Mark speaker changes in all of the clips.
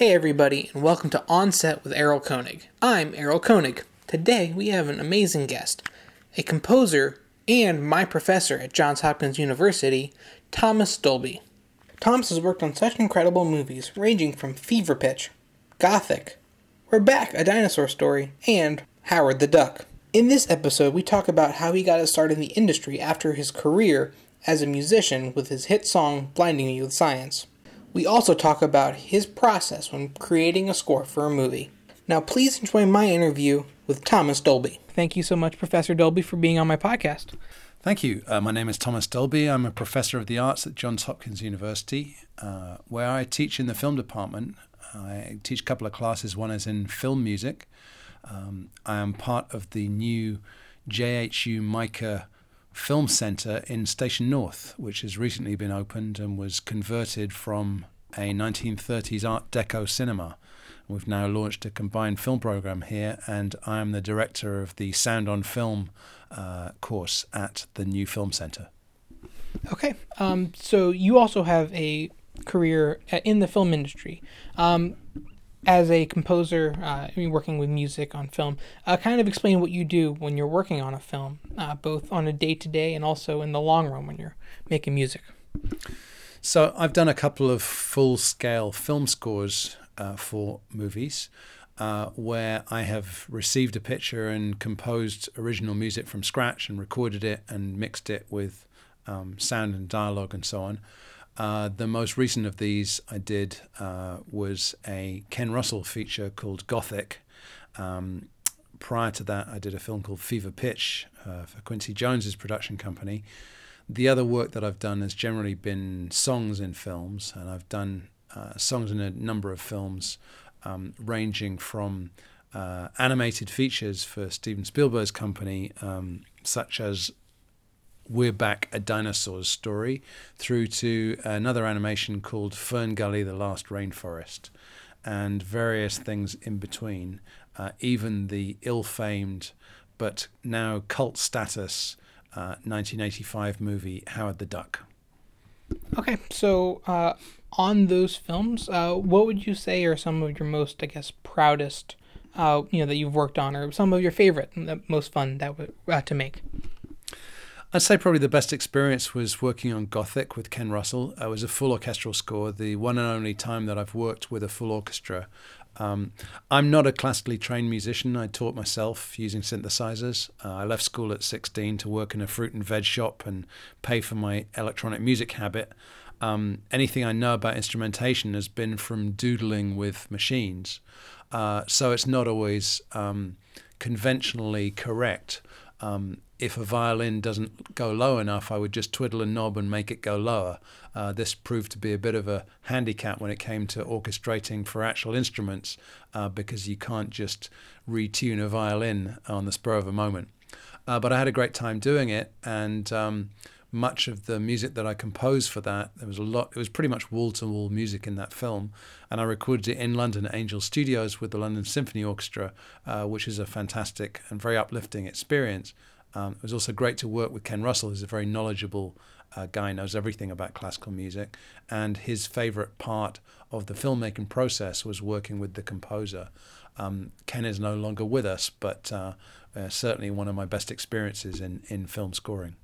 Speaker 1: Hey everybody, and welcome to Onset with Errol Koenig. I'm Errol Koenig. Today we have an amazing guest, a composer and my professor at Johns Hopkins University, Thomas Dolby. Thomas has worked on such incredible movies ranging from Fever Pitch, Gothic, We're Back, A Dinosaur Story, and Howard the Duck. In this episode, we talk about how he got his start in the industry after his career as a musician with his hit song Blinding Me with Science. We also talk about his process when creating a score for a movie. Now, please enjoy my interview with Thomas Dolby. Thank you so much, Professor Dolby, for being on my podcast.
Speaker 2: Thank you. Uh, my name is Thomas Dolby. I'm a professor of the arts at Johns Hopkins University, uh, where I teach in the film department. I teach a couple of classes. One is in film music. Um, I am part of the new JHU MICA Film Centre in Station North, which has recently been opened and was converted from a 1930s Art Deco cinema. We've now launched a combined film program here, and I am the director of the Sound on Film uh, course at the new Film Centre.
Speaker 1: Okay, um, so you also have a career in the film industry. Um, as a composer, uh, working with music on film, uh, kind of explain what you do when you're working on a film, uh, both on a day to day and also in the long run when you're making music.
Speaker 2: So I've done a couple of full scale film scores uh, for movies. Uh, where I have received a picture and composed original music from scratch and recorded it and mixed it with um, sound and dialogue and so on. Uh, the most recent of these I did uh, was a Ken Russell feature called Gothic. Um, prior to that, I did a film called Fever Pitch uh, for Quincy Jones's production company. The other work that I've done has generally been songs in films, and I've done uh, songs in a number of films, um, ranging from uh, animated features for Steven Spielberg's company, um, such as we're Back a Dinosaur's Story through to another animation called Fern Gully The Last Rainforest and various things in between, uh, even the ill famed but now cult status uh, 1985 movie Howard the Duck.
Speaker 1: Okay, so uh, on those films, uh, what would you say are some of your most, I guess, proudest, uh, you know, that you've worked on, or some of your favorite, and the most fun that w- uh, to make?
Speaker 2: I'd say probably the best experience was working on Gothic with Ken Russell. It was a full orchestral score, the one and only time that I've worked with a full orchestra. Um, I'm not a classically trained musician. I taught myself using synthesizers. Uh, I left school at 16 to work in a fruit and veg shop and pay for my electronic music habit. Um, anything I know about instrumentation has been from doodling with machines. Uh, so it's not always um, conventionally correct. Um, if a violin doesn't go low enough, I would just twiddle a knob and make it go lower. Uh, this proved to be a bit of a handicap when it came to orchestrating for actual instruments uh, because you can't just retune a violin on the spur of a moment. Uh, but I had a great time doing it, and um, much of the music that I composed for that, there was a lot, it was pretty much wall to wall music in that film. And I recorded it in London at Angel Studios with the London Symphony Orchestra, uh, which is a fantastic and very uplifting experience. Um, it was also great to work with Ken Russell, who's a very knowledgeable uh, guy, knows everything about classical music. And his favorite part of the filmmaking process was working with the composer. Um, Ken is no longer with us, but uh, uh, certainly one of my best experiences in, in film scoring.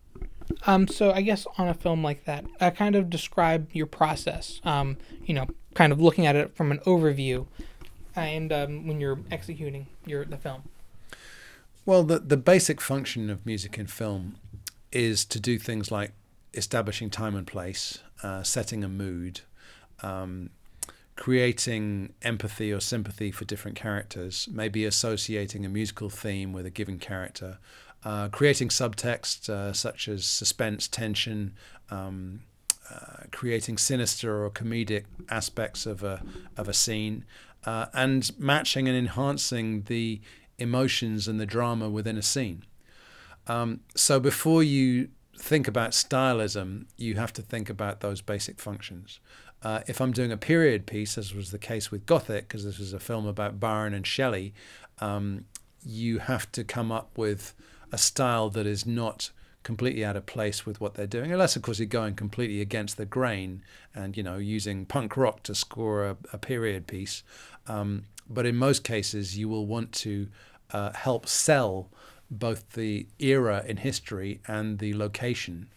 Speaker 1: Um, so I guess on a film like that, I kind of describe your process. Um, you know, kind of looking at it from an overview, and um, when you're executing your the film.
Speaker 2: Well, the the basic function of music in film is to do things like establishing time and place, uh, setting a mood, um, creating empathy or sympathy for different characters, maybe associating a musical theme with a given character, uh, creating subtext uh, such as suspense, tension, um, uh, creating sinister or comedic aspects of a of a scene, uh, and matching and enhancing the emotions and the drama within a scene. Um, so before you think about stylism, you have to think about those basic functions. Uh, if I'm doing a period piece, as was the case with Gothic, because this was a film about Byron and Shelley, um, you have to come up with a style that is not completely out of place with what they're doing, unless, of course, you're going completely against the grain and, you know, using punk rock to score a, a period piece. Um, but in most cases, you will want to uh, help sell both the era in history and the location.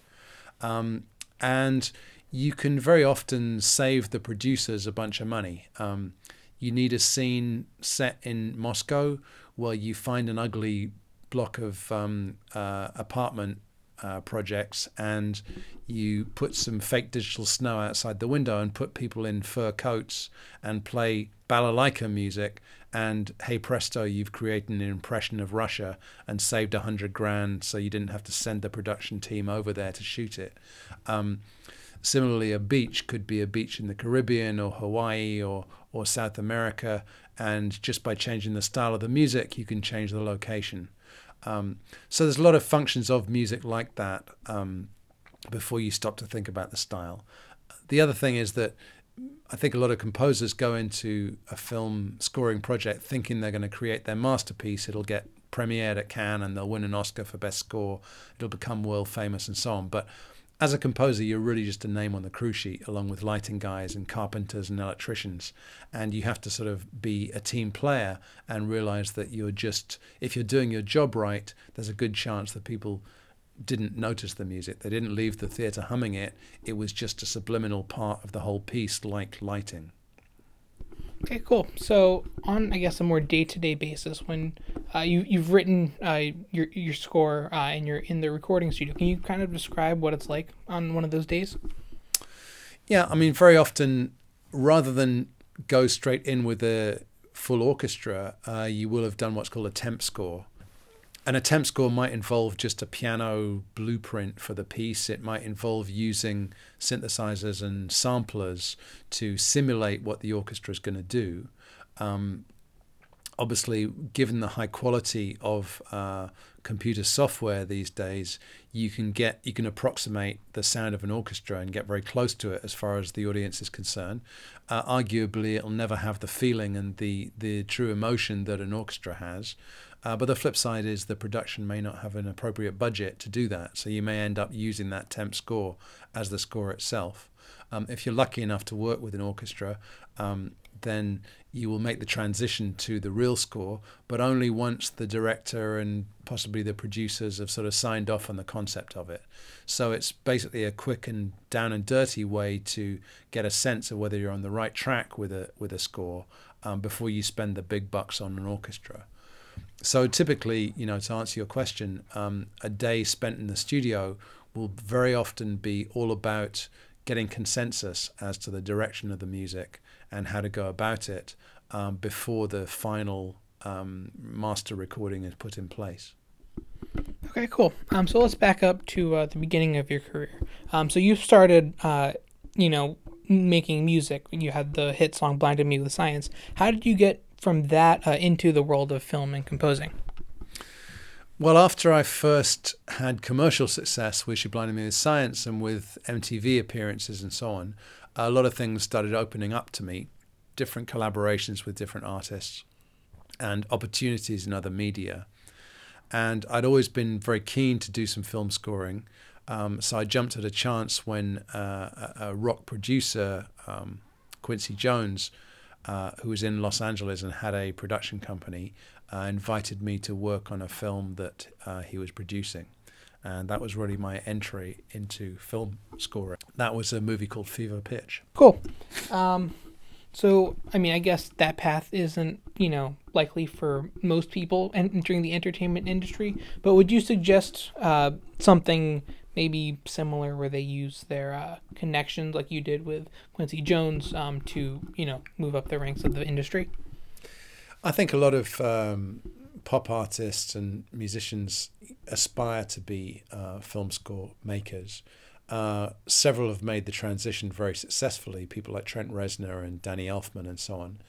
Speaker 2: Um, and you can very often save the producers a bunch of money. Um, you need a scene set in Moscow where you find an ugly block of um, uh, apartment uh, projects and you put some fake digital snow outside the window and put people in fur coats and play balalaika music and hey presto you've created an impression of russia and saved a hundred grand so you didn't have to send the production team over there to shoot it. Um, similarly a beach could be a beach in the caribbean or hawaii or, or south america and just by changing the style of the music you can change the location um, so there's a lot of functions of music like that um, before you stop to think about the style. The other thing is that I think a lot of composers go into a film scoring project thinking they're going to create their masterpiece. It'll get premiered at Cannes and they'll win an Oscar for best score. It'll become world famous and so on. But as a composer, you're really just a name on the crew sheet, along with lighting guys and carpenters and electricians. And you have to sort of be a team player and realize that you're just, if you're doing your job right, there's a good chance that people didn't notice the music. They didn't leave the theatre humming it. It was just a subliminal part of the whole piece, like lighting.
Speaker 1: Okay, cool. So on, I guess, a more day-to-day basis, when uh, you you've written uh, your your score uh, and you're in the recording studio, can you kind of describe what it's like on one of those days?
Speaker 2: Yeah, I mean, very often, rather than go straight in with a full orchestra, uh, you will have done what's called a temp score, an attempt score might involve just a piano blueprint for the piece. It might involve using synthesizers and samplers to simulate what the orchestra is going to do. Um, obviously, given the high quality of uh, computer software these days, you can get you can approximate the sound of an orchestra and get very close to it as far as the audience is concerned. Uh, arguably, it'll never have the feeling and the the true emotion that an orchestra has. Uh, but the flip side is the production may not have an appropriate budget to do that. So you may end up using that temp score as the score itself. Um, if you're lucky enough to work with an orchestra, um, then you will make the transition to the real score, but only once the director and possibly the producers have sort of signed off on the concept of it. So it's basically a quick and down and dirty way to get a sense of whether you're on the right track with a with a score um, before you spend the big bucks on an orchestra so typically, you know, to answer your question, um, a day spent in the studio will very often be all about getting consensus as to the direction of the music and how to go about it um, before the final um, master recording is put in place.
Speaker 1: Okay, cool. Um, so let's back up to uh, the beginning of your career. Um, so you started, uh, you know, making music. You had the hit song "Blinded Me with Science." How did you get from that uh, into the world of film and composing?
Speaker 2: Well, after I first had commercial success with She Blinded Me with Science and with MTV appearances and so on, a lot of things started opening up to me, different collaborations with different artists and opportunities in other media. And I'd always been very keen to do some film scoring. Um, so I jumped at a chance when uh, a, a, rock producer, um, Quincy Jones, uh, who was in Los Angeles and had a production company, uh, invited me to work on a film that uh, he was producing. And that was really my entry into film scoring. That was a movie called Fever Pitch.
Speaker 1: Cool. Um, so, I mean, I guess that path isn't, you know, likely for most people entering the entertainment industry. But would you suggest uh, something maybe similar where they use their uh, connections like you did with Quincy Jones um, to you know move up the ranks of the industry?
Speaker 2: I think a lot of um, pop artists and musicians aspire to be uh, film score makers. Uh, several have made the transition very successfully, people like Trent Reznor and Danny Elfman and so on.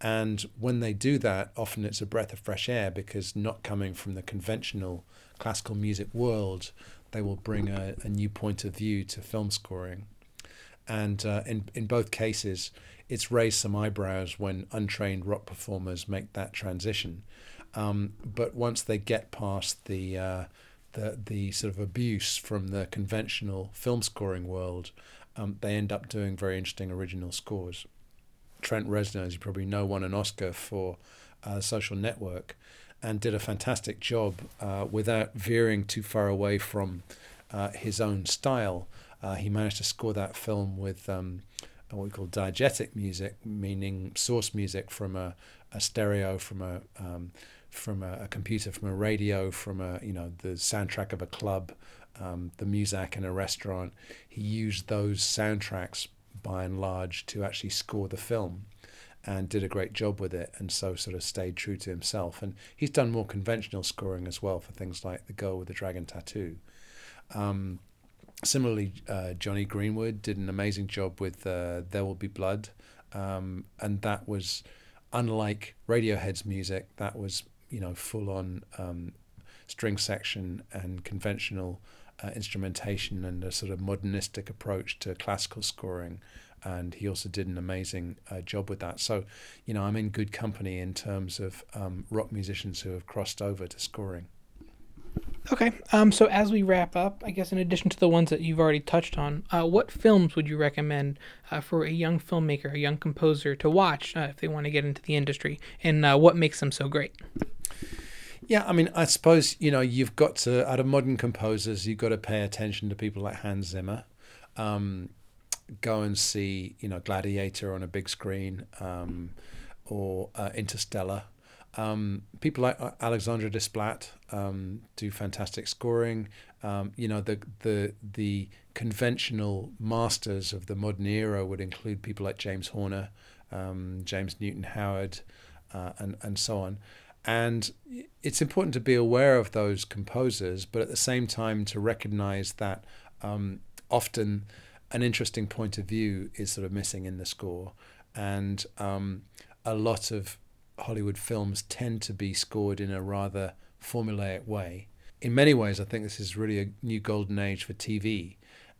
Speaker 2: And when they do that, often it's a breath of fresh air because not coming from the conventional classical music world, they will bring a, a new point of view to film scoring. And uh, in, in both cases, it's raised some eyebrows when untrained rock performers make that transition. Um, but once they get past the, uh, the the sort of abuse from the conventional film scoring world, um, they end up doing very interesting original scores. Trent Reznor, as you probably know, won an Oscar for uh, Social Network, and did a fantastic job uh, without veering too far away from uh, his own style. Uh, he managed to score that film with um, what we call diegetic music, meaning source music from a, a stereo, from a um, from a, a, computer, from a radio, from a you know the soundtrack of a club, um, the music in a restaurant. He used those soundtracks by and large to actually score the film, and did a great job with it, and so sort of stayed true to himself. And he's done more conventional scoring as well for things like The Girl with the Dragon Tattoo. Um, similarly, uh, Jonny Greenwood did an amazing job with uh, There Will Be Blood, um, and that was unlike Radiohead's music. That was you know full on um, string section and conventional uh, instrumentation and a sort of modernistic approach to classical scoring. And he also did an amazing uh, job with that. So, you know, I'm in good company in terms of um, rock musicians who have crossed over to scoring.
Speaker 1: Okay. Um, so as we wrap up, I guess in addition to the ones that you've already touched on, uh, what films would you recommend uh, for a young filmmaker, a young composer to watch uh, if they want to get into the industry, and uh, what makes them so great?
Speaker 2: Yeah, I mean, I suppose you know you've got to out of modern composers, you've got to pay attention to people like Hans Zimmer. Um, go and see you know Gladiator on a big screen, um, or uh, Interstellar um, people like uh, Alexandre Desplat um, do fantastic scoring. Um, you know, the the the conventional masters of the modern era would include people like James Horner, um, James Newton Howard, uh, and and so on. And it's important to be aware of those composers, but at the same time to recognize that um, often an interesting point of view is sort of missing in the score, and um, a lot of Hollywood films tend to be scored in a rather formulaic way. In many ways, I think this is really a new golden age for TV.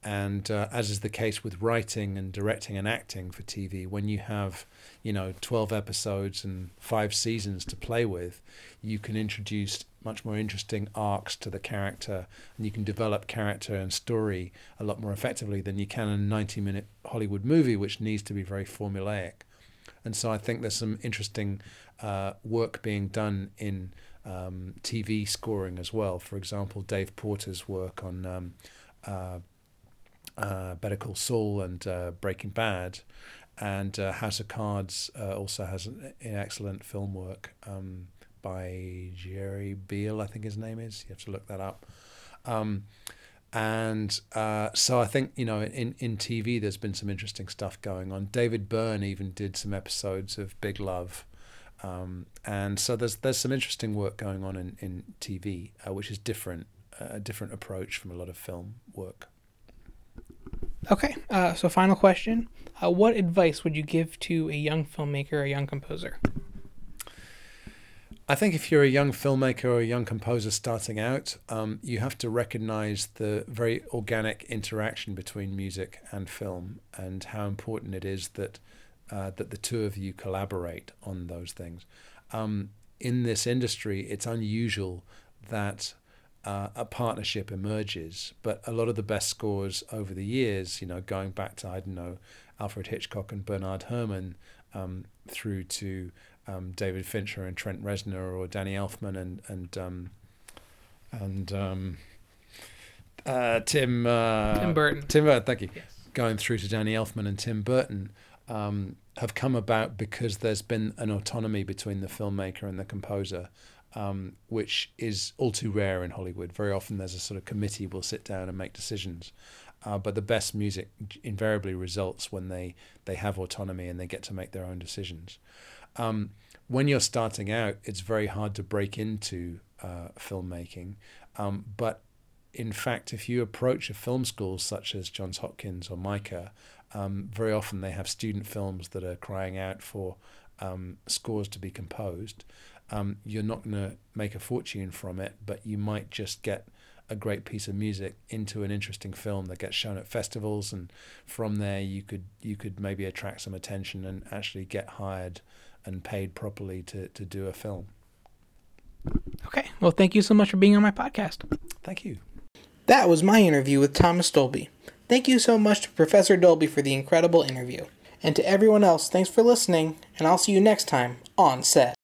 Speaker 2: And uh, as is the case with writing and directing and acting for TV, when you have, you know, 12 episodes and five seasons to play with, you can introduce much more interesting arcs to the character and you can develop character and story a lot more effectively than you can in a 90 minute Hollywood movie, which needs to be very formulaic. And so I think there's some interesting uh, work being done in um, TV scoring as well. For example, Dave Porter's work on um, uh, uh, Better Call Saul and uh, Breaking Bad, and uh, House of Cards uh, also has an, an, excellent film work um, by Jerry Beale, I think his name is. You have to look that up. Um, and uh, so I think you know in in TV there's been some interesting stuff going on. David Byrne even did some episodes of Big Love, um, and so there's there's some interesting work going on in in TV, uh, which is different, a different approach from a lot of film work.
Speaker 1: Okay, uh, so final question: uh, What advice would you give to a young filmmaker, a young composer?
Speaker 2: I think if you're a young filmmaker or a young composer starting out, um, you have to recognize the very organic interaction between music and film and how important it is that uh, that the two of you collaborate on those things. Um, in this industry, it's unusual that uh, a partnership emerges, but a lot of the best scores over the years, you know, going back to I don't know Alfred Hitchcock and Bernard Herrmann, um, through to um, David Fincher and Trent Reznor or Danny Elfman and and um, and um, uh, Tim uh,
Speaker 1: Tim Burton.
Speaker 2: Tim Burton, thank you. Yes. Going through to Danny Elfman and Tim Burton um, have come about because there's been an autonomy between the filmmaker and the composer. Um, which is all too rare in Hollywood. Very often, there's a sort of committee will sit down and make decisions. Uh, but the best music invariably results when they, they have autonomy and they get to make their own decisions um, when you're starting out, it's very hard to break into uh, filmmaking. Um, but in fact, if you approach a film school such as Johns Hopkins or MICA, um, very often they have student films that are crying out for um, scores to be composed. Um, you're not going to make a fortune from it, but you might just get a great piece of music into an interesting film that gets shown at festivals, and from there you could you could maybe attract some attention and actually get hired and paid properly to, to do a film.
Speaker 1: Okay. Well, thank you so much for being on my podcast.
Speaker 2: Thank you.
Speaker 1: That was my interview with Thomas Dolby. Thank you so much to Professor Dolby for the incredible interview. And to everyone else, thanks for listening, and I'll see you next time on set.